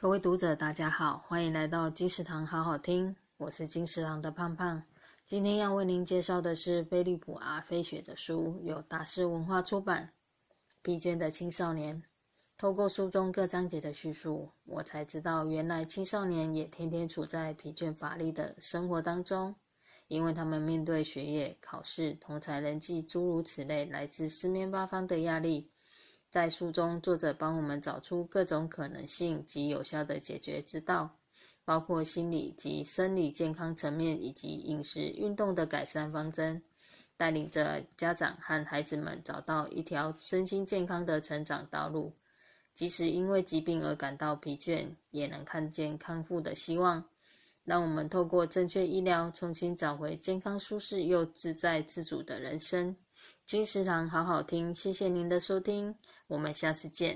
各位读者，大家好，欢迎来到金石堂好好听，我是金石堂的胖胖。今天要为您介绍的是菲利普阿菲雪的书，由大师文化出版。疲倦的青少年，透过书中各章节的叙述，我才知道，原来青少年也天天处在疲倦乏力的生活当中，因为他们面对学业、考试、同侪人际诸如此类来自四面八方的压力。在书中，作者帮我们找出各种可能性及有效的解决之道，包括心理及生理健康层面，以及饮食、运动的改善方针，带领着家长和孩子们找到一条身心健康的成长道路。即使因为疾病而感到疲倦，也能看见康复的希望。让我们透过正确医疗，重新找回健康、舒适又自在自主的人生。金石堂好好听，谢谢您的收听，我们下次见。